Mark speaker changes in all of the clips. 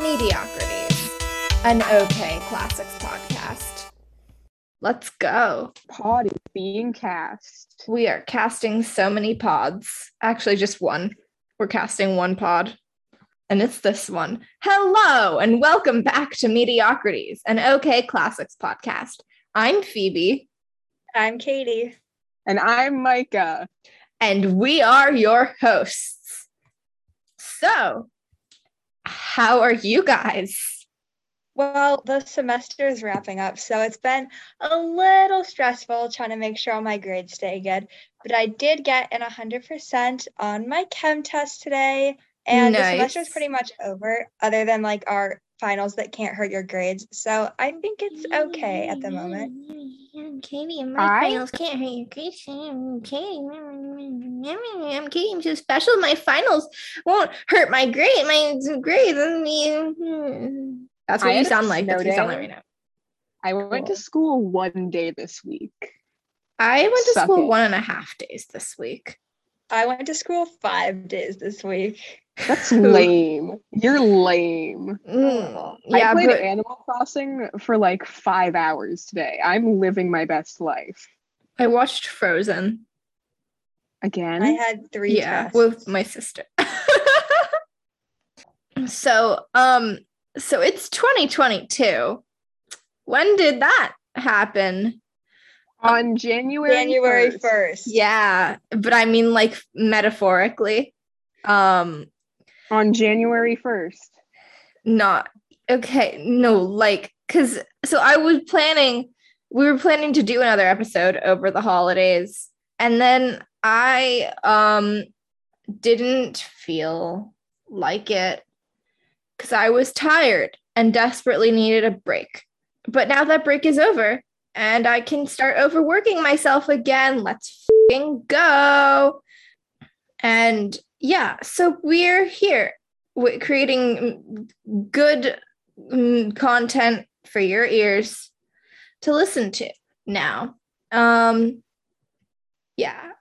Speaker 1: Mediocrities, an okay classics podcast. Let's go.
Speaker 2: Pod is being cast.
Speaker 1: We are casting so many pods. Actually, just one. We're casting one pod, and it's this one. Hello, and welcome back to Mediocrities, an okay classics podcast. I'm Phoebe,
Speaker 3: I'm Katie.
Speaker 2: And I'm Micah.
Speaker 1: and we are your hosts. So, how are you guys?
Speaker 3: Well, the semester is wrapping up, so it's been a little stressful trying to make sure all my grades stay good. But I did get an 100% on my chem test today, and the semester is pretty much over, other than like our finals that can't hurt your grades. So I think it's okay at the moment.
Speaker 1: Katie, and
Speaker 2: I-
Speaker 1: finals can't hurt your grades. I'm Katie. I'm Katie. I'm so special. My finals won't hurt my grade. My grades. Hmm. That's what
Speaker 2: I
Speaker 1: you sound like. That's what you sound like
Speaker 2: day.
Speaker 1: right now.
Speaker 2: I went
Speaker 3: Cool.
Speaker 2: to school one day this week.
Speaker 1: I went to
Speaker 2: Suck
Speaker 1: school
Speaker 2: it.
Speaker 1: one and a half days this week.
Speaker 3: I went to school five days this week.
Speaker 2: That's lame. You're lame.
Speaker 1: Mm,
Speaker 2: I played
Speaker 1: but
Speaker 2: Animal Crossing for like five hours today. I'm living my best life.
Speaker 1: I watched Frozen.
Speaker 2: Again?
Speaker 3: I had three
Speaker 1: yeah,
Speaker 3: tests.
Speaker 1: with my sister. so, um, so it's 2022. When did that happen?
Speaker 2: on January
Speaker 3: January
Speaker 2: 1st.
Speaker 3: 1st.
Speaker 1: Yeah, but I mean like metaphorically. Um,
Speaker 2: On January 1st.
Speaker 1: not okay, no, like cuz so I was planning we were planning to do another episode over the holidays and then I um didn't feel like it cuz I was tired and desperately needed a break. But now that break is over and I can start overworking myself again. Let's go. And yeah, so we're here creating good mm, content for your ears to listen to now. Um yeah.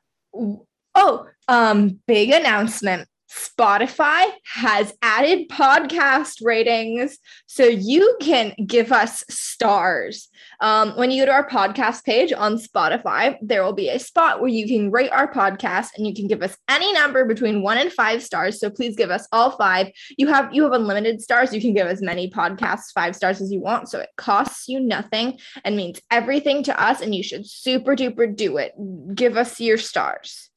Speaker 1: Oh, um big announcement. Spotify has added podcast ratings so you can give us stars. Um, when you go to our podcast page on Spotify, there will be a spot where you can rate our podcast and you can give us any number between one and five stars. So please give us all five. You have you have unlimited stars. You can give as many podcasts five stars as you want. So it costs you nothing and means everything to us. And you should super duper do it. Give us your stars.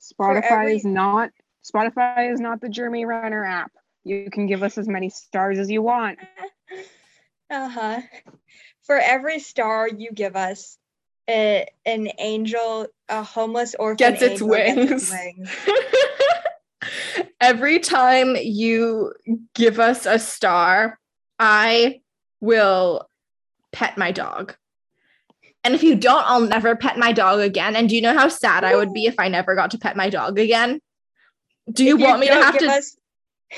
Speaker 2: Spotify
Speaker 3: every-
Speaker 2: is not Spotify is not the Jeremy Renner app. You can give us as many stars as you want.
Speaker 3: Uh-huh. For every star you give us, a, an angel, a homeless orphan
Speaker 1: Gets its
Speaker 3: angel gets its
Speaker 1: wings.
Speaker 3: wings.
Speaker 1: Every time you give us a star, I will pet my dog. And if you don't, I'll never pet my dog again. And do you know how sad I would be if I never got to pet my dog again? Do you
Speaker 3: If
Speaker 1: want me to have to?
Speaker 3: Us,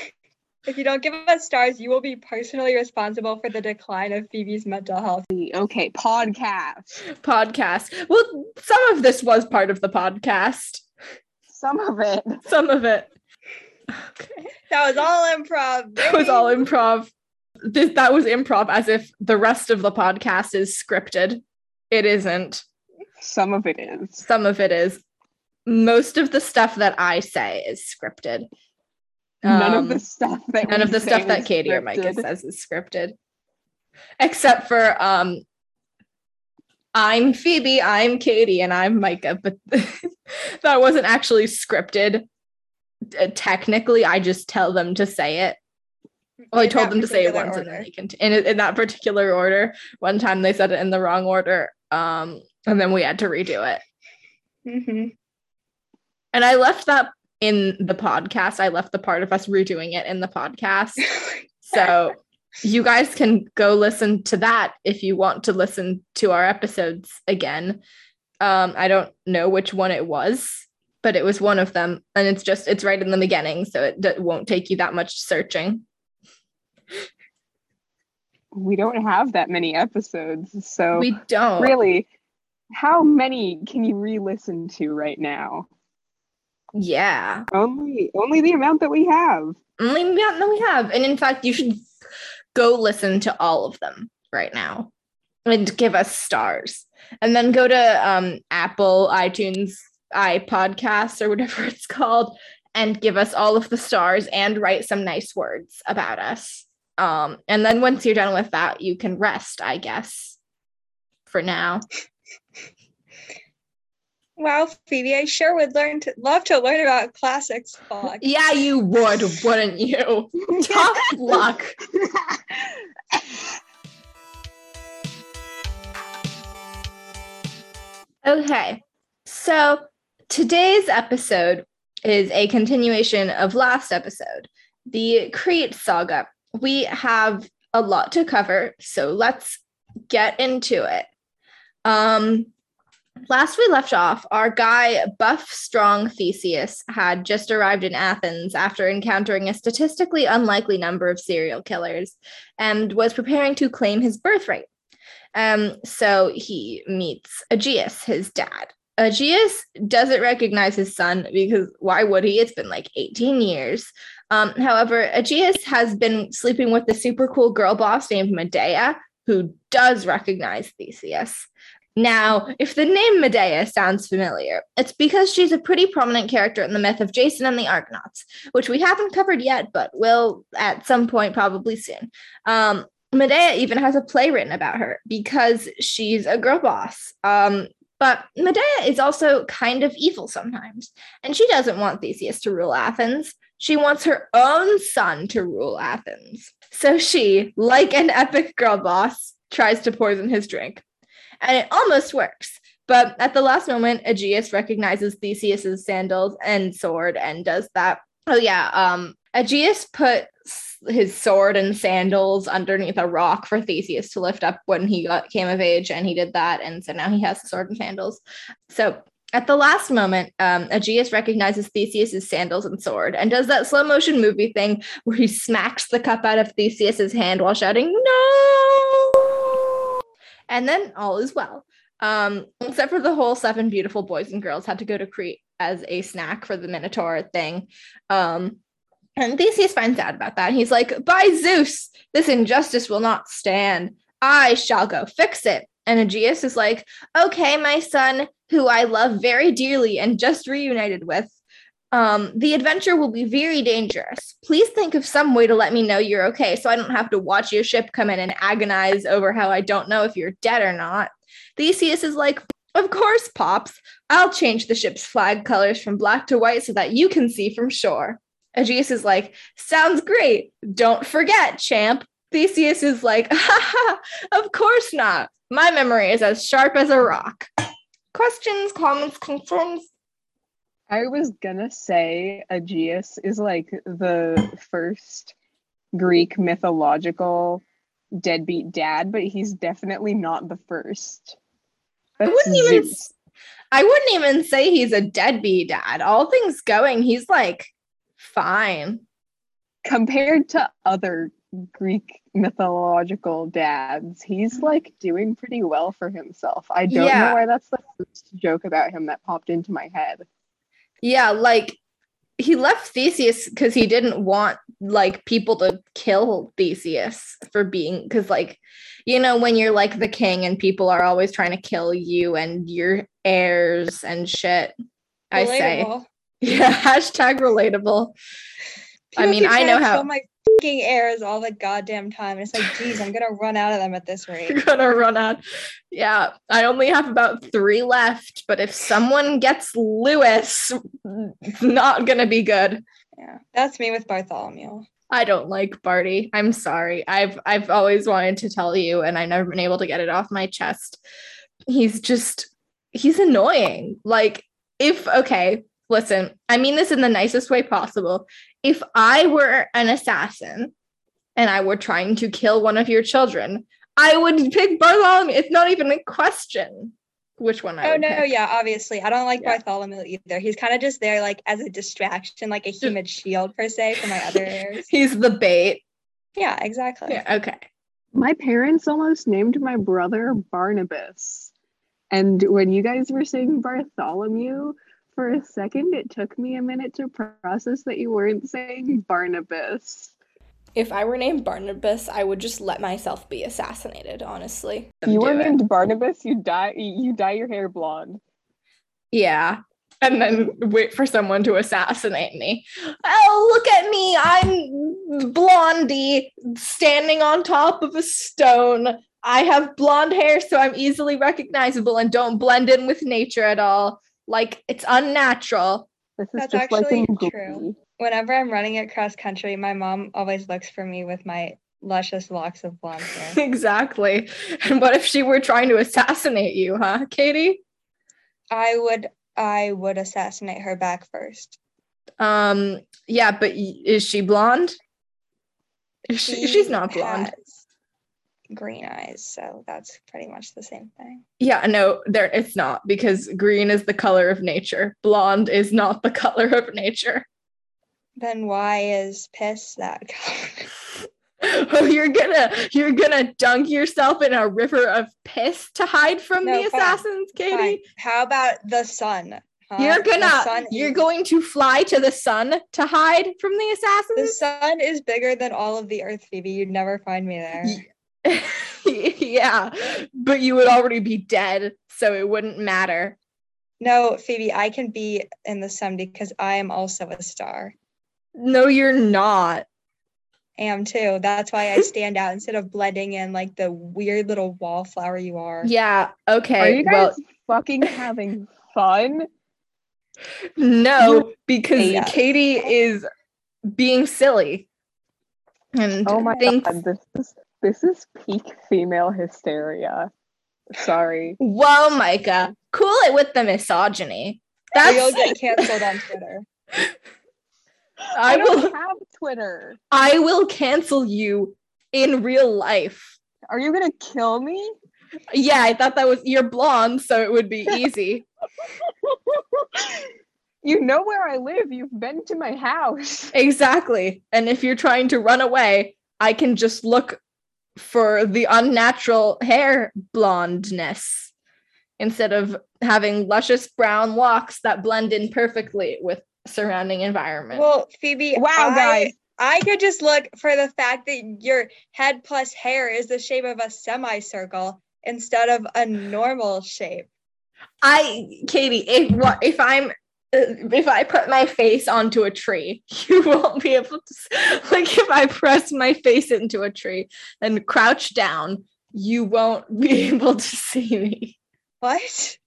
Speaker 3: if you don't give us stars, you will be personally responsible for the decline of Phoebe's mental health.
Speaker 2: Okay, podcast.
Speaker 1: podcast. Well, some of this was part of the podcast.
Speaker 2: Some of it.
Speaker 1: Some of it. Okay.
Speaker 3: That was all improv.
Speaker 1: That was all improv. This, that was improv as if the rest of the podcast is scripted. It isn't.
Speaker 2: Some of it is.
Speaker 1: Some of it is. Most of the stuff that I say is scripted.
Speaker 2: None
Speaker 1: Um,
Speaker 2: of the stuff that
Speaker 1: none of the stuff that Katie or Micah says is scripted. Except for um I'm Phoebe, I'm Katie, and I'm Micah, but that wasn't actually scripted. Uh, Technically, I just tell them to say it. Well, I told them to say it once, and then
Speaker 3: order.
Speaker 1: they cont- in in that particular order. One time they said it in the wrong order, um, and then we had to redo it.
Speaker 3: Mhm.
Speaker 1: And I left that in the podcast. I left the part of us redoing it in the podcast. So you guys can go listen to that if you want to listen to our episodes again. Um, I don't know which one it was, but it was one of them, and it's just it's right in the beginning, so it d- won't take you that much searching.
Speaker 2: We don't have that many episodes, so
Speaker 1: We don't
Speaker 2: really, how many can you re-listen to right now?
Speaker 1: Yeah.
Speaker 2: Only only the amount that we have.
Speaker 1: Only the amount that we have. And in fact, you should go listen to all of them right now and give us stars. And then go to um, Apple, iTunes, iPodcasts, or whatever it's called, and give us all of the stars and write some nice words about us. Um, and then once you're done with that, you can rest, I guess, for now.
Speaker 3: Wow, Phoebe, I sure would learn to love to learn about classics. Fuck.
Speaker 1: Yeah, you would, wouldn't you? Tough luck. Okay, so today's episode is a continuation of last episode, the Crete saga. We have a lot to cover, so let's get into it. Um, last we left off, our guy, buff, strong Theseus, had just arrived in Athens after encountering a statistically unlikely number of serial killers and was preparing to claim his birthright. Um, so he meets Aegeus, his dad. Aegeus doesn't recognize his son because why would he? It's been like 18 years. Um, however, Aegeus has been sleeping with the super cool girl boss named Medea, who does recognize Theseus. Now, if the name Medea sounds familiar, it's because she's a pretty prominent character in the myth of Jason and the Argonauts, which we haven't covered yet, but will at some point probably soon. Um, Medea even has a play written about her because she's a girl boss. Um, but Medea is also kind of evil sometimes, and she doesn't want Theseus to rule Athens. She wants her own son to rule Athens. So she, like an epic girl boss, tries to poison his drink. And it almost works. But at the last moment, Aegeus recognizes Theseus's sandals and sword and does that. Oh yeah, um Aegeus put his sword and sandals underneath a rock for Theseus to lift up when he got came of age, and he did that, and so now he has the sword and sandals. So at the last moment, um, Aegeus recognizes Theseus's sandals and sword and does that slow motion movie thing where he smacks the cup out of Theseus's hand while shouting "No!" And then all is well. Um, except for the whole seven beautiful boys and girls had to go to Crete as a snack for the Minotaur thing. Um, and Theseus finds out about that. He's like, By Zeus, this injustice will not stand. I shall go fix it. And Aegeus is like, Okay, my son, who I love very dearly and just reunited with, um, the adventure will be very dangerous. Please think of some way to let me know you're okay so I don't have to watch your ship come in and agonize over how I don't know if you're dead or not. Theseus is like, Of course, Pops. I'll change the ship's flag colors from black to white so that you can see from shore. Aegeus is like, sounds great. Don't forget, champ. Theseus is like, of course not. My memory is as sharp as a rock. Questions, comments, concerns?
Speaker 2: I was gonna say Aegeus is like the first Greek mythological deadbeat dad, but he's definitely not the first.
Speaker 1: I wouldn't even I wouldn't even say he's a deadbeat dad. All things going, he's like fine.
Speaker 2: Compared to other Greek mythological dads, he's like doing pretty well for himself. I don't yeah. know why that's the first joke about him that popped into my head.
Speaker 1: Yeah, like he left Theseus because he didn't want like people to kill Theseus for being because like you know when you're like the king and people are always trying to kill you and your heirs and shit. Relatable. I say yeah, hashtag relatable. People I mean, I know how
Speaker 3: my fucking heirs all the goddamn time. It's like, geez, I'm gonna run out of them at this rate.
Speaker 1: You're gonna run out. Yeah, I only have about three left, but if someone gets Lewis, it's not gonna be good.
Speaker 3: Yeah, that's me with Bartholomew.
Speaker 1: I don't like Barty. I'm sorry. I've I've always wanted to tell you, and I've never been able to get it off my chest. He's just he's annoying. Like if okay, listen, I mean this in the nicest way possible. If I were an assassin and I were trying to kill one of your children, I would pick Bartholomew. It's not even a question which one I
Speaker 3: Oh no, pick. yeah, obviously. I don't like yeah. Bartholomew either. He's kind of just there like as a distraction, like a human shield per se for my other heirs.
Speaker 1: He's the bait.
Speaker 3: Yeah, exactly.
Speaker 1: Yeah, okay.
Speaker 2: My parents almost named my brother Barnabas. And when you guys were saying Bartholomew, For a second, it took me a minute to process that you weren't saying Barnabas.
Speaker 1: If I were named Barnabas, I would just let myself be assassinated, honestly.
Speaker 2: you were named Barnabas, you dye you dye your hair blonde.
Speaker 1: Yeah. And then wait for someone to assassinate me. Oh, look at me. I'm Blondie standing on top of a stone. I have blonde hair, so I'm easily recognizable and don't blend in with nature at all. Like it's unnatural.
Speaker 2: This is
Speaker 3: That's
Speaker 2: just like
Speaker 3: actually true. Whenever I'm running it cross country, my mom always looks for me with my luscious locks of blonde hair.
Speaker 1: exactly. And what if she were trying to assassinate you, huh, Katie?
Speaker 3: I would I would assassinate her back first.
Speaker 1: Um, yeah, but y- is she blonde? She,
Speaker 3: She
Speaker 1: she's not blonde.
Speaker 3: has green eyes, so that's pretty much the same thing.
Speaker 1: Yeah, no, there it's not because green is the color of nature. Blonde is not the color of nature.
Speaker 3: Then why is piss that color?
Speaker 1: Oh, you're gonna you're gonna dunk yourself in a river of piss to hide from
Speaker 3: No,
Speaker 1: the
Speaker 3: fine,
Speaker 1: assassins,
Speaker 3: Fine.
Speaker 1: Katie.
Speaker 3: How about the sun? huh?
Speaker 1: You're gonna you're
Speaker 3: is-
Speaker 1: going to fly to the sun to hide from the assassins.
Speaker 3: The sun is bigger than all of the earth, Phoebe. You'd never find me there.
Speaker 1: Ye- yeah, but you would already be dead, so it wouldn't matter.
Speaker 3: No, Phoebe, I can be in the sun because I am also a star.
Speaker 1: No, you're not.
Speaker 3: I am too. That's why I stand out instead of blending in like the weird little wallflower you are.
Speaker 1: Yeah. Okay.
Speaker 2: Are you guys
Speaker 1: well,
Speaker 2: fucking having fun?
Speaker 1: no, because
Speaker 3: Yes.
Speaker 1: Katie is being silly and
Speaker 2: Oh my
Speaker 1: thinks,
Speaker 2: god, this is this is peak female hysteria. Sorry.
Speaker 1: "Whoa, Micah, cool it with the misogyny."
Speaker 3: Or you'll
Speaker 1: That's
Speaker 3: get canceled on Twitter.
Speaker 1: I
Speaker 2: don't
Speaker 1: will
Speaker 2: have Twitter.
Speaker 1: I will cancel you in real life.
Speaker 2: Are you gonna kill me?
Speaker 1: Yeah, I thought that was you're blonde, so it would be easy.
Speaker 2: you know where I live. You've been to my house.
Speaker 1: exactly. And if you're trying to run away, I can just look for the unnatural hair blondness instead of having luscious brown locks that blend in perfectly with surrounding environment.
Speaker 3: Well, Phoebe,
Speaker 2: Wow,
Speaker 3: I,
Speaker 2: guys.
Speaker 3: I could just look for the fact that your head plus hair is the shape of a semicircle instead of a normal shape.
Speaker 1: I, Katie, if what if I'm if I put my face onto a tree, you won't be able to. Like if I press my face into a tree and crouch down, you won't be able to see me.
Speaker 3: What?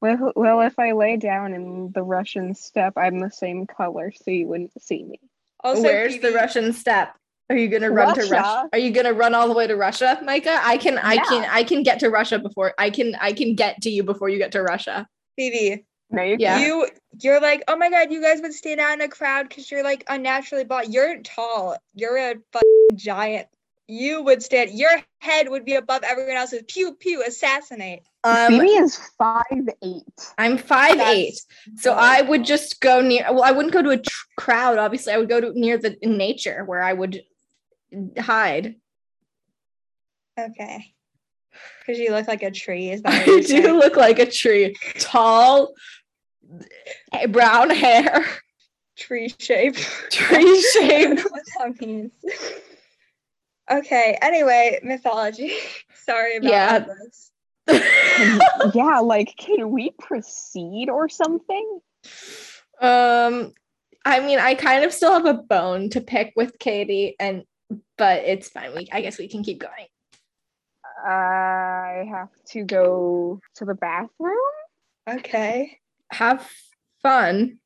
Speaker 2: Well, well, if I lay down in the Russian steppe, I'm the same color, so you wouldn't see me.
Speaker 3: Also,
Speaker 1: Where's the Russian steppe? Are you gonna run to Russia?
Speaker 2: Russia.
Speaker 1: Are you gonna run all the way to Russia, Micah? I can, I can, I can get to Russia before I can, I can get to you before you get to Russia.
Speaker 3: Phoebe,
Speaker 2: No, you
Speaker 1: Yeah.
Speaker 2: can't.
Speaker 3: you you're like, oh my god, you guys would stand out in a crowd because you're like unnaturally bald. You're tall. You're a fucking giant. You would stand. Your head would be above everyone else's. Pew pew. Assassinate.
Speaker 1: Um,
Speaker 2: Phoebe is five eight.
Speaker 1: I'm five eight.
Speaker 3: That's
Speaker 1: So I would just go near. Well, I wouldn't go to a tr- crowd. Obviously, I would go to near the nature where I would hide.
Speaker 3: Okay. Because you look like a tree. Is that
Speaker 1: I
Speaker 3: what you're
Speaker 1: do look like a tree, tall, brown hair,
Speaker 3: tree shape.
Speaker 1: tree
Speaker 3: I
Speaker 1: shape.
Speaker 3: don't what that means. Okay. Anyway, mythology. Sorry about
Speaker 1: Yeah.
Speaker 3: this.
Speaker 2: yeah, like, can we proceed or something?
Speaker 1: um, I mean, I kind of still have a bone to pick with Katie, and but it's fine. We, I guess, we can keep going.
Speaker 2: I have to go to the bathroom.
Speaker 3: Okay.
Speaker 1: Have fun.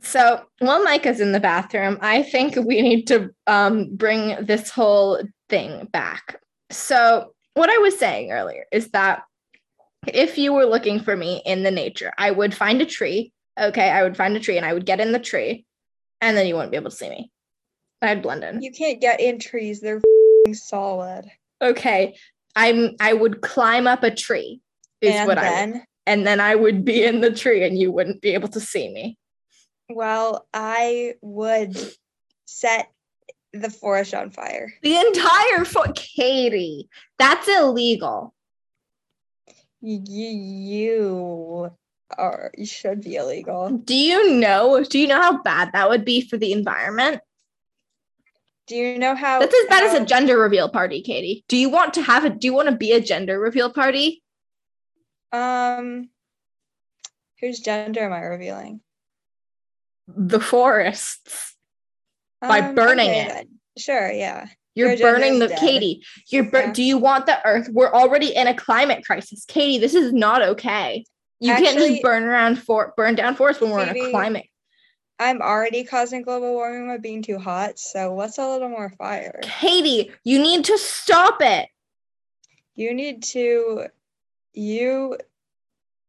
Speaker 1: So while Micah's in the bathroom, I think we need to um, bring this whole thing back. So, what I was saying earlier is that if you were looking for me in the nature, I would find a tree. Okay, I would find a tree and I would get in the tree, and then you wouldn't be able to see me. I'd blend in.
Speaker 3: You can't get in trees. They're solid.
Speaker 1: Okay, I'm. I would climb up a tree. Is
Speaker 3: and
Speaker 1: what I. Would,
Speaker 3: then,
Speaker 1: and then I would be in the tree, and you wouldn't be able to see me.
Speaker 3: well, I would set the forest on fire.
Speaker 1: The entire foot, Katie. That's illegal.
Speaker 3: Y- you or should be illegal.
Speaker 1: Do you know? Do you know how bad that would be for the environment?
Speaker 3: Do you know how
Speaker 1: That's as bad as a gender reveal party, Katie. Do you want to have a do you want to be a gender reveal party?
Speaker 3: Um whose gender am I revealing?
Speaker 1: The forests. By
Speaker 3: Um,
Speaker 1: burning
Speaker 3: okay
Speaker 1: it.
Speaker 3: then. Sure, yeah.
Speaker 1: You're
Speaker 3: Your
Speaker 1: burning the
Speaker 3: dead.
Speaker 1: Katie. You're bur-
Speaker 3: Yeah.
Speaker 1: do you want the earth? We're already in a climate crisis. Katie, this is not okay. You can't just burn around for burn down forests when we're in a climate.
Speaker 3: I'm already causing global warming by being too hot, so what's a little more fire?
Speaker 1: Katie, you need to stop it.
Speaker 3: You need to you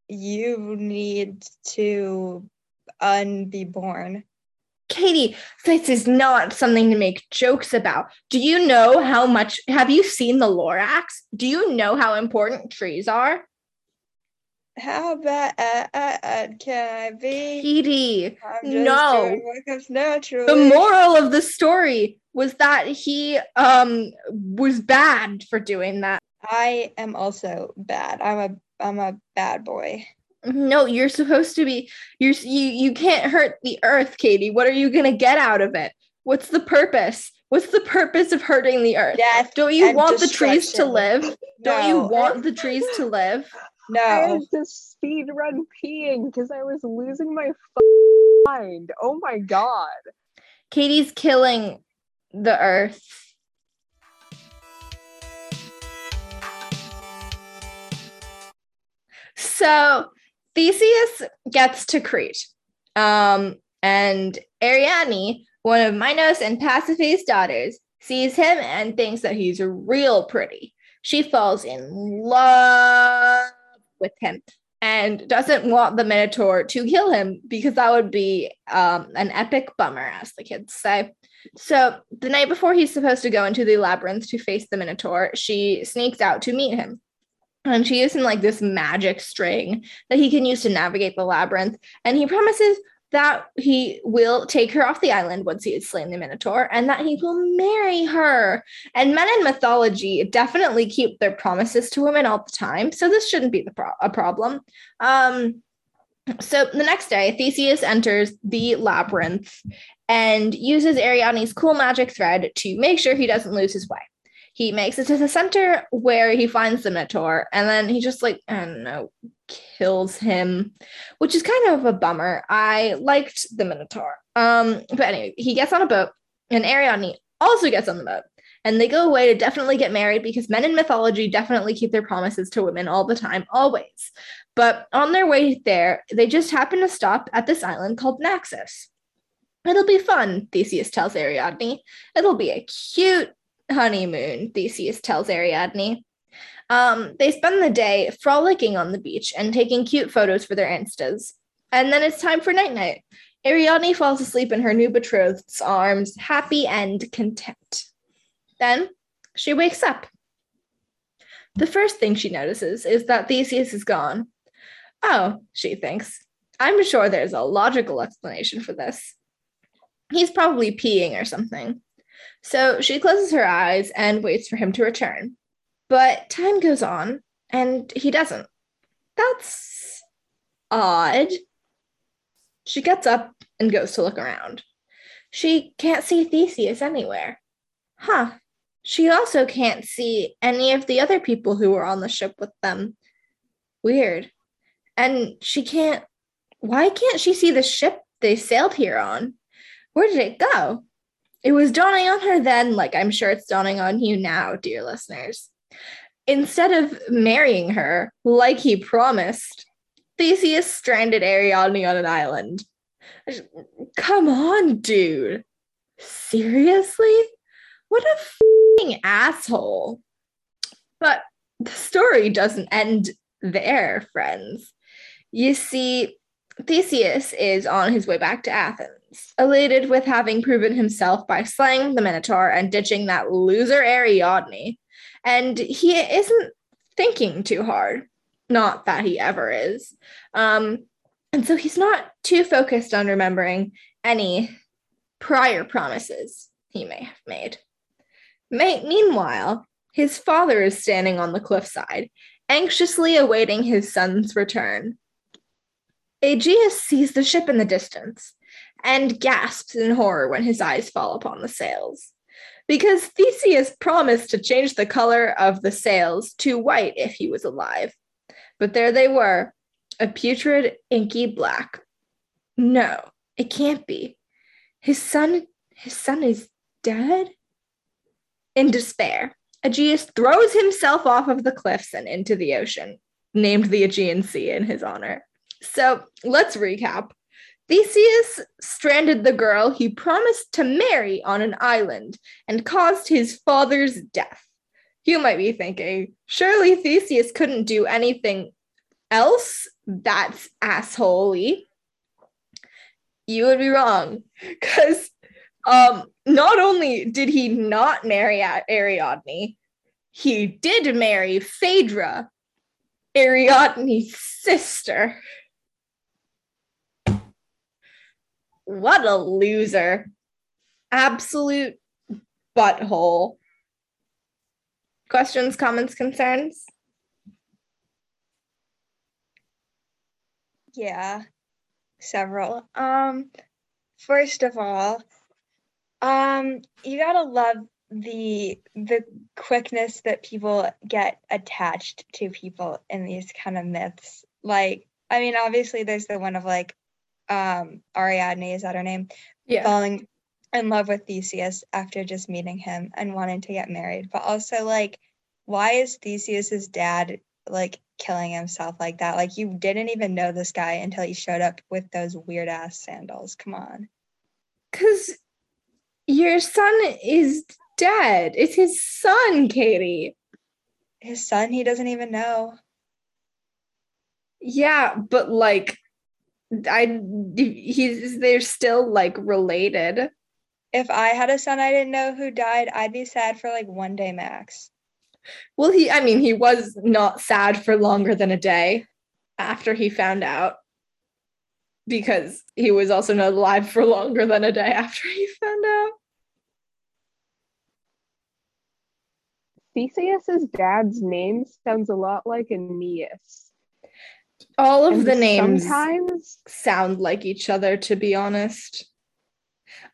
Speaker 3: you need to unbe born.
Speaker 1: Katie, this is not something to make jokes about. Do you know how much? Have you seen the Lorax? Do you know how important trees are?
Speaker 3: How bad can I be?
Speaker 1: Katie, no.
Speaker 3: doing what comes naturally.
Speaker 1: the moral of the story was that he um was bad for doing that.
Speaker 3: I am also bad. I'm a I'm a bad boy.
Speaker 1: No, you're supposed to be. You're you. You can't hurt the earth, Katie. What are you gonna get out of it? What's the purpose? What's the purpose of hurting the earth?
Speaker 3: Death.
Speaker 1: Don't you want the trees to
Speaker 3: destruction.
Speaker 1: live? Don't you want the trees to live? No.
Speaker 2: I
Speaker 3: No.
Speaker 2: had to speed run peeing because I was losing my f- mind. Oh my god.
Speaker 1: Katie's killing the earth. So Theseus gets to Crete. Um, and Ariadne, one of Minos and Pasiphae's daughters, sees him and thinks that he's real pretty. She falls in love with him and doesn't want the Minotaur to kill him because that would be um, an epic bummer, as the kids say. So the night before he's supposed to go into the labyrinth to face the Minotaur, she sneaks out to meet him. And she gives him like this magic string that he can use to navigate the labyrinth. And he promises that he will take her off the island once he has slain the Minotaur and that he will marry her. And men in mythology definitely keep their promises to women all the time. So this shouldn't be the pro- a problem. Um, so the next day, Theseus enters the labyrinth and uses Ariadne's cool magic thread to make sure he doesn't lose his way. He makes it to the center where he finds the Minotaur, and then he just like, I don't know, kills him, which is kind of a bummer. I liked the Minotaur. Um, but anyway, he gets on a boat, and Ariadne also gets on the boat. And they go away to definitely get married because men in mythology definitely keep their promises to women all the time, always. But on their way there, they just happen to stop at this island called Naxos. It'll be fun, Theseus tells Ariadne. It'll be a cute honeymoon, Theseus tells Ariadne. Um, they spend the day frolicking on the beach and taking cute photos for their instas. And then it's time for night night. Ariadne falls asleep in her new betrothed's arms, happy and content. Then she wakes up. The first thing she notices is that Theseus is gone. Oh, she thinks. I'm sure there's a logical explanation for this. He's probably peeing or something. So she closes her eyes and waits for him to return. But time goes on and he doesn't. That's odd. She gets up and goes to look around. She can't see Theseus anywhere. Huh. She also can't see any of the other people who were on the ship with them. Weird. And she can't. Why can't she see the ship they sailed here on? Where did it go? It was dawning on her then, like I'm sure it's dawning on you now, dear listeners. Instead of marrying her, like he promised, Theseus stranded Ariadne on an island. Come on, dude. Seriously? What a asshole. But the story doesn't end there, friends. You see, Theseus is on his way back to Athens, elated with having proven himself by slaying the Minotaur and ditching that loser Ariadne. And he isn't thinking too hard. Not that he ever is. Um, and so he's not too focused on remembering any prior promises he may have made. May- meanwhile, his father is standing on the cliffside, anxiously awaiting his son's return. Aegeus sees the ship in the distance and gasps in horror when his eyes fall upon the sails. Because Theseus promised to change the color of the sails to white if he was alive. But there they were, a putrid, inky black. No, it can't be. His son, his son is dead? In despair, Aegeus throws himself off of the cliffs and into the ocean, named the Aegean Sea in his honor. So let's recap. Theseus stranded the girl he promised to marry on an island and caused his father's death. You might be thinking, surely Theseus couldn't do anything else that's assholey. You would be wrong, because um, not only did he not marry Ariadne, he did marry Phaedra, Ariadne's sister. What a loser. Absolute butthole. Questions, comments, concerns?
Speaker 3: Yeah, several. Um, first of all, um, you gotta love the the quickness that people get attached to people in these kind of myths. Like, I mean, obviously there's the one of like um Ariadne, is that her name?
Speaker 1: Yeah.
Speaker 3: Falling in love with Theseus after just meeting him and wanting to get married. But also like why is Theseus's dad like killing himself like that? Like you didn't even know this guy until he showed up with those weird ass sandals. Come on.
Speaker 1: Cause your son is dead. It's his son, Katie.
Speaker 3: His son, he doesn't even know.
Speaker 1: Yeah, but like I he's they're still like related.
Speaker 3: If I had a son I didn't know who died, I'd be sad for like one day max.
Speaker 1: Well, he I mean, he was not sad for longer than a day after he found out. Because he was also not alive for longer than a day after he found out.
Speaker 2: Theseus's dad's name sounds a lot like Aeneas.
Speaker 1: All of
Speaker 2: And
Speaker 1: the names
Speaker 2: sometimes
Speaker 1: sound like each other to be honest.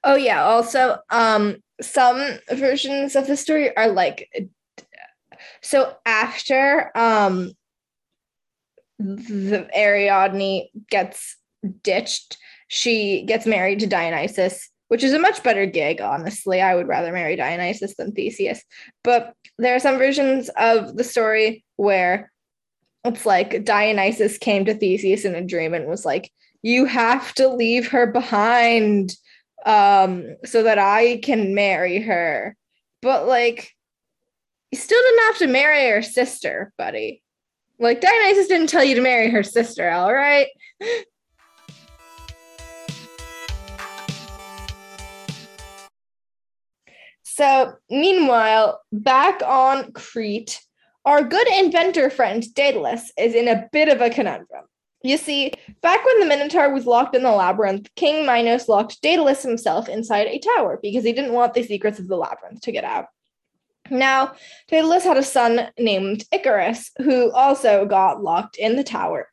Speaker 1: Oh yeah, also um some versions of the story are like so after um the Ariadne gets ditched, she gets married to Dionysus, which is a much better gig, honestly. I would rather marry Dionysus than Theseus. But there are some versions of the story where it's like Dionysus came to Theseus in a dream and was like, You have to leave her behind um, so that I can marry her. But like, you still didn't have to marry her sister, buddy. Like, Dionysus didn't tell you to marry her sister, all right? So, meanwhile, back on Crete, our good inventor friend Daedalus is in a bit of a conundrum. You see, back when the Minotaur was locked in the labyrinth, King Minos locked Daedalus himself inside a tower because he didn't want the secrets of the labyrinth to get out. Now, Daedalus had a son named Icarus, who also got locked in the tower.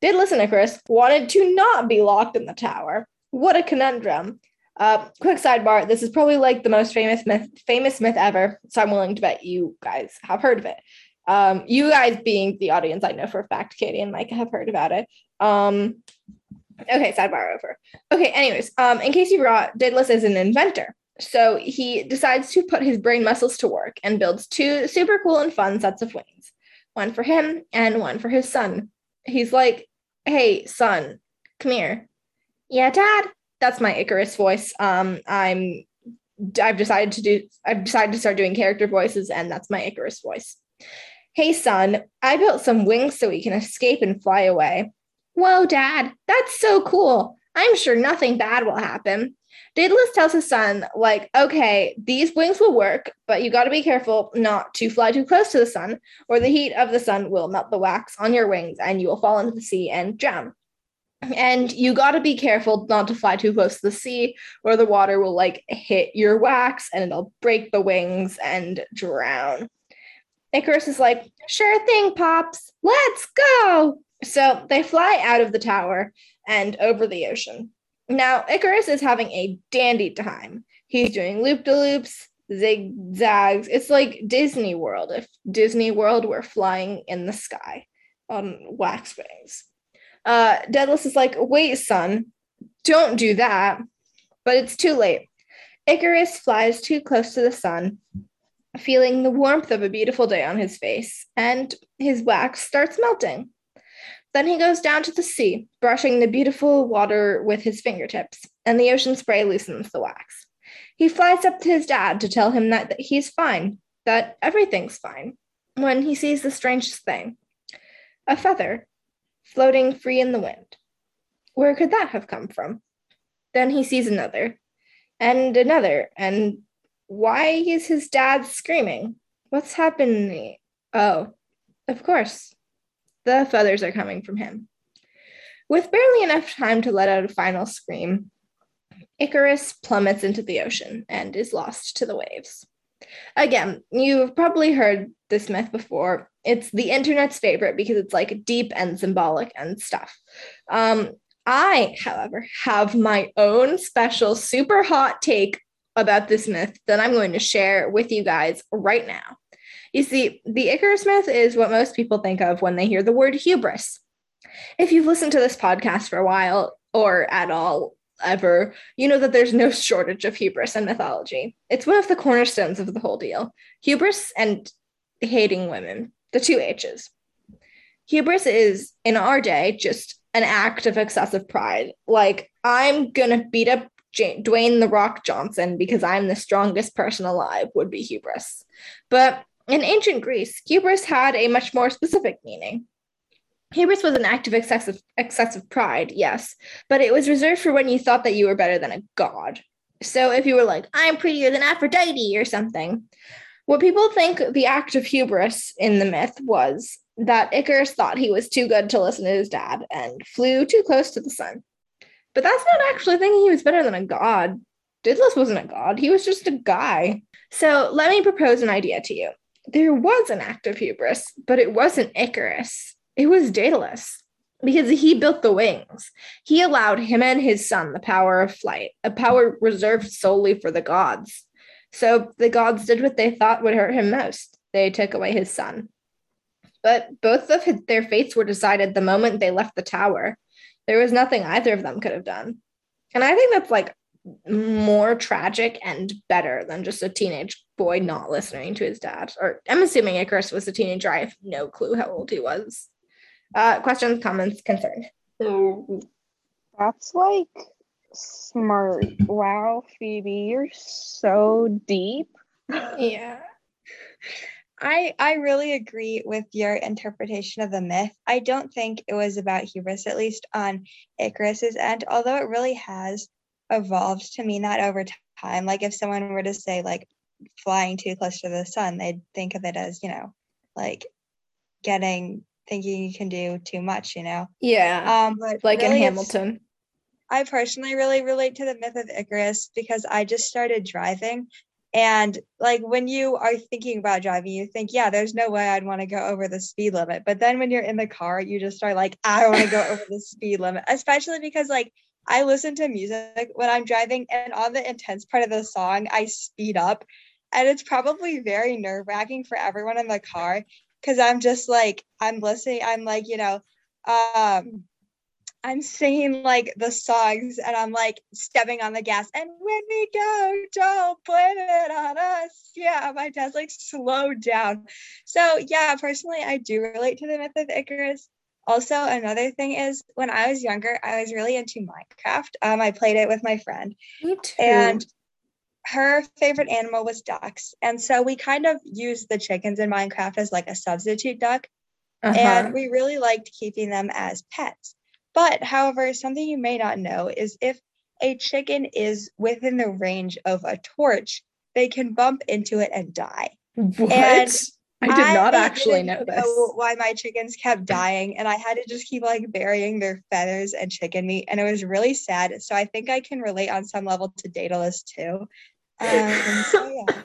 Speaker 1: Daedalus and Icarus wanted to not be locked in the tower. What a conundrum. Uh, quick sidebar: This is probably like the most famous myth, famous myth ever. So I'm willing to bet you guys have heard of it. Um, you guys being the audience, I know for a fact, Katie and Mike have heard about it. Um, okay, sidebar over. Okay, anyways, um, in case you forgot, Daedalus is an inventor. So he decides to put his brain muscles to work and builds two super cool and fun sets of wings, one for him and one for his son. He's like, "Hey, son, come here." Yeah, dad that's my Icarus voice. Um, I'm I've decided to do I've decided to start doing character voices, and that's my Icarus voice. Hey son, I built some wings so we can escape and fly away. Whoa, Dad, that's so cool. I'm sure nothing bad will happen. Daedalus tells his son, like, okay, these wings will work, but you got to be careful not to fly too close to the sun, or the heat of the sun will melt the wax on your wings and you will fall into the sea and drown and you got to be careful not to fly too close to the sea or the water will like hit your wax and it'll break the wings and drown icarus is like sure thing pops let's go So they fly out of the tower and over the ocean. Now, Icarus is having a dandy time. He's doing loop de loops, zigzags. It's like Disney World if Disney World were flying in the sky on wax wings. Uh, Daedalus is like, wait, son, don't do that. But it's too late. Icarus flies too close to the sun, feeling the warmth of a beautiful day on his face, and his wax starts melting. Then he goes down to the sea, brushing the beautiful water with his fingertips, and the ocean spray loosens the wax. He flies up to his dad to tell him that, that he's fine, that everything's fine, when he sees the strangest thing a feather floating free in the wind. Where could that have come from? Then he sees another, and another, and why is his dad screaming? What's happening? Oh, of course, the feathers are coming from him. With barely enough time to let out a final scream, Icarus plummets into the ocean and is lost to the waves. Again, you've probably heard this myth before. It's the internet's favorite because it's like deep and symbolic and stuff. Um, I, however, have my own special super hot take about this myth that I'm going to share with you guys right now. You see, the Icarus myth is what most people think of when they hear the word hubris. If you've listened to this podcast for a while or at all, ever, you know that there's no shortage of hubris in mythology. It's one of the cornerstones of the whole deal. Hubris and hating women, the two H's. Hubris is, in our day, just an act of excessive pride. Like, I'm gonna beat up Dwayne the Rock Johnson because I'm the strongest person alive, would be hubris. But in ancient Greece, hubris had a much more specific meaning. Hubris was an act of excessive excessive pride, yes, but it was reserved for when you thought that you were better than a god. So if you were like, I'm prettier than Aphrodite or something, what people think the act of hubris in the myth was that Icarus thought he was too good to listen to his dad and flew too close to the sun. But that's not actually thinking he was better than a god. Daedalus wasn't a god, he was just a guy. So let me propose an idea to you. There was an act of hubris, but it wasn't Icarus. It was Daedalus because he built the wings. He allowed him and his son the power of flight, a power reserved solely for the gods. So the gods did what they thought would hurt him most. They took away his son. But both of his, their fates were decided the moment they left the tower. There was nothing either of them could have done. And I think that's like more tragic and better than just a teenage boy not listening to his dad. Or I'm assuming Icarus was a teenager. I have no clue how old he was. Uh, questions, comments, concerns.
Speaker 2: That's like smart. Wow, Phoebe, you're so deep.
Speaker 1: Yeah.
Speaker 3: I I really agree with your interpretation of the myth. I don't think it was about hubris, at least on Icarus's end, although it really has evolved to mean that over time. Like if someone were to say like flying too close to the sun, they'd think of it as, you know, like getting thinking you can do too much, you know?
Speaker 1: Yeah.
Speaker 3: Um, but
Speaker 1: like in
Speaker 3: really it's-
Speaker 1: Hamilton.
Speaker 3: I personally really relate to the myth of Icarus because I just started driving. And like when you are thinking about driving, you think, yeah, there's no way I'd want to go over the speed limit. But then when you're in the car, you just start like, I want to go over the speed limit, especially because like I listen to music when I'm driving, and on the intense part of the song, I speed up. And it's probably very nerve wracking for everyone in the car because I'm just like, I'm listening, I'm like, you know, um, I'm singing like the songs and I'm like stepping on the gas. And when we go, don't blame it on us. Yeah, my dad's like slow down. So yeah, personally, I do relate to the myth of Icarus. Also, another thing is when I was younger, I was really into Minecraft. Um, I played it with my friend,
Speaker 1: Me too.
Speaker 3: and her favorite animal was ducks. And so we kind of used the chickens in Minecraft as like a substitute duck
Speaker 1: Uh-huh.
Speaker 3: and we really liked keeping them as pets. But however, something you may not know is if a chicken is within the range of a torch, they can bump into it and die.
Speaker 1: what?
Speaker 3: and
Speaker 1: I did not
Speaker 3: I
Speaker 1: actually
Speaker 3: didn't
Speaker 1: know this.
Speaker 3: why my chickens kept dying, and I had to just keep like burying their feathers and chicken meat, and it was really sad. So I think I can relate on some level to Daedalus too. Um, so yeah.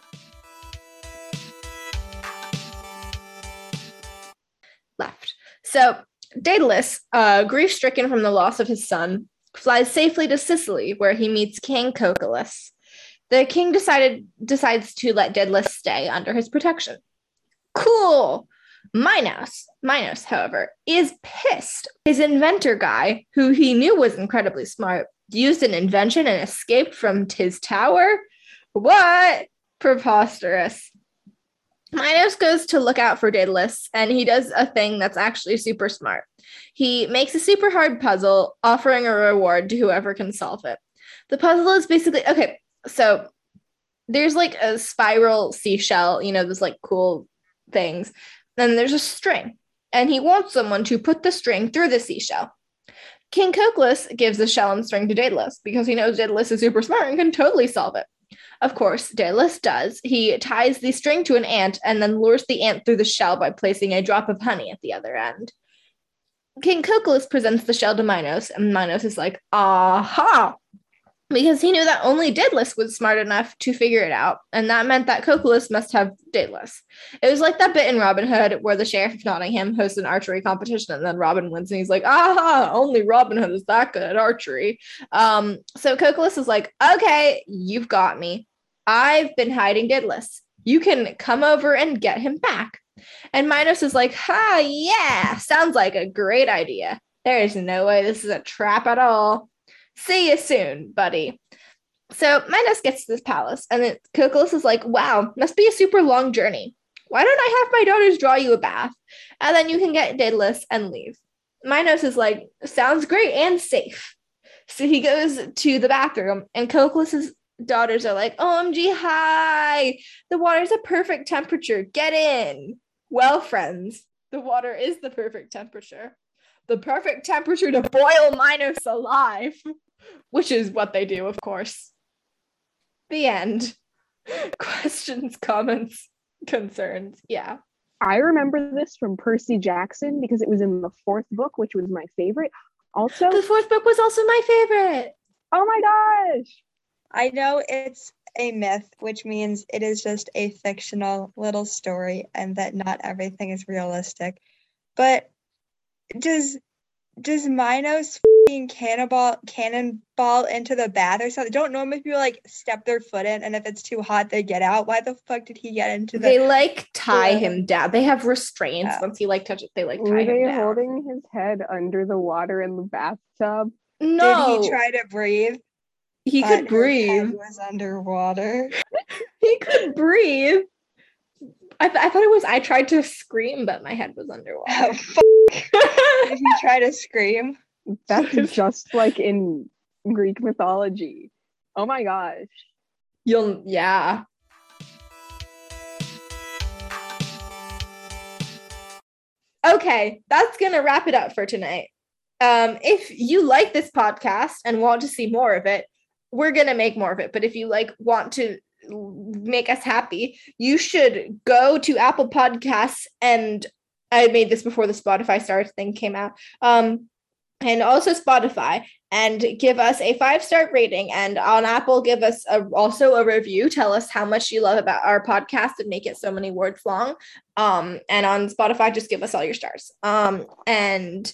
Speaker 1: left. So Daedalus, uh, grief stricken from the loss of his son, flies safely to Sicily, where he meets King Cocalus. The king decided decides to let Daedalus stay under his protection. Cool. Minos, Minos, however, is pissed. His inventor guy, who he knew was incredibly smart, used an invention and escaped from his tower. What? Preposterous. Minos goes to look out for Daedalus, and he does a thing that's actually super smart. He makes a super hard puzzle, offering a reward to whoever can solve it. The puzzle is basically okay, so there's like a spiral seashell, you know, those like cool things. Then there's a string, and he wants someone to put the string through the seashell. King Cocalus gives the shell and string to Daedalus because he knows Daedalus is super smart and can totally solve it. Of course, Daedalus does. He ties the string to an ant and then lures the ant through the shell by placing a drop of honey at the other end. King Cocalus presents the shell to Minos, and Minos is like, aha! Because he knew that only Daedalus was smart enough to figure it out, and that meant that Cocalus must have Daedalus. It was like that bit in Robin Hood where the sheriff of Nottingham hosts an archery competition, and then Robin wins, and he's like, aha, only Robin Hood is that good at archery. Um, so Cocalus is like, okay, you've got me. I've been hiding Daedalus. You can come over and get him back. And Minos is like, ha, yeah, sounds like a great idea. There is no way this is a trap at all. See you soon, buddy. So Minos gets to this palace, and then Cocalus is like, wow, must be a super long journey. Why don't I have my daughters draw you a bath? And then you can get Daedalus and leave. Minos is like, sounds great and safe. So he goes to the bathroom, and Cocalus' daughters are like, OMG, hi, the water's a perfect temperature. Get in. Well, friends, the water is the perfect temperature. The perfect temperature to boil Minos alive, which is what they do, of course. The end. Questions, comments, concerns. Yeah.
Speaker 2: I remember this from Percy Jackson because it was in the fourth book, which was my favorite. Also,
Speaker 1: The fourth book was also my favorite.
Speaker 2: oh my gosh,
Speaker 3: I know it's a myth, which means it is just a fictional little story and that not everything is realistic. But does does Minos f***ing cannonball cannonball into the bath or something? Don't normally people like step their foot in and if it's too hot they get out. Why the fuck did he get into the
Speaker 1: They like tie
Speaker 3: Yeah.
Speaker 1: him down. They have restraints.
Speaker 3: Yeah.
Speaker 1: Once he like touches, they like tie
Speaker 2: were
Speaker 1: him
Speaker 2: they
Speaker 1: down.
Speaker 2: holding his head under the water in the bathtub?
Speaker 1: no,
Speaker 3: Did he try to breathe?
Speaker 1: he
Speaker 3: but
Speaker 1: could
Speaker 3: his
Speaker 1: breathe.
Speaker 3: head was underwater.
Speaker 1: He could breathe. I, th- I thought it was I tried to scream, but my head was
Speaker 3: Oh,
Speaker 1: underwater.
Speaker 3: fuck. Did he try to scream?
Speaker 2: That's just like in Greek mythology. Oh my gosh.
Speaker 1: You'll yeah. Okay, that's gonna wrap it up for tonight. Um, if you like this podcast and want to see more of it, we're gonna make more of it. But if you like want to make us happy, you should go to Apple Podcasts and I made this before the Spotify stars thing came out. Um, and also Spotify and give us a five star rating. And on Apple, give us a, also a review. Tell us how much you love about our podcast and make it so many words long. Um, and on Spotify, just give us all your stars. Um, and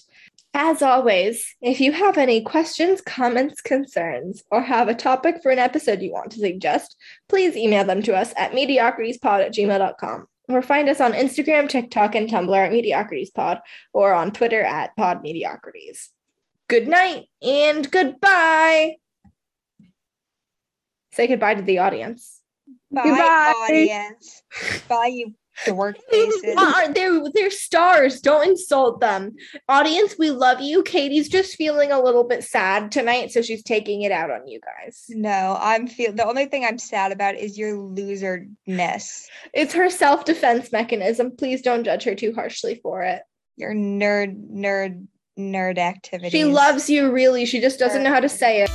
Speaker 1: as always, if you have any questions, comments, concerns, or have a topic for an episode you want to suggest, please email them to us at mediocritiespod at gmail.com. Or find us on Instagram, TikTok, and Tumblr at mediocritiespod, or on Twitter at podmediocrities. good night and goodbye. Say goodbye to the audience.
Speaker 3: Bye,
Speaker 2: Goodbye.
Speaker 3: audience. Bye, you dork faces.
Speaker 1: Are- They're, they're stars. Don't insult them. Audience, we love you. Katie's just feeling a little bit sad tonight, so she's taking it out on you guys.
Speaker 3: No, I'm feel the only thing I'm sad about is your loserness.
Speaker 1: It's her self defense mechanism. Please don't judge her too harshly for it.
Speaker 3: Your nerd, nerd, nerd activity.
Speaker 1: She loves you, really. She just doesn't know how to say it.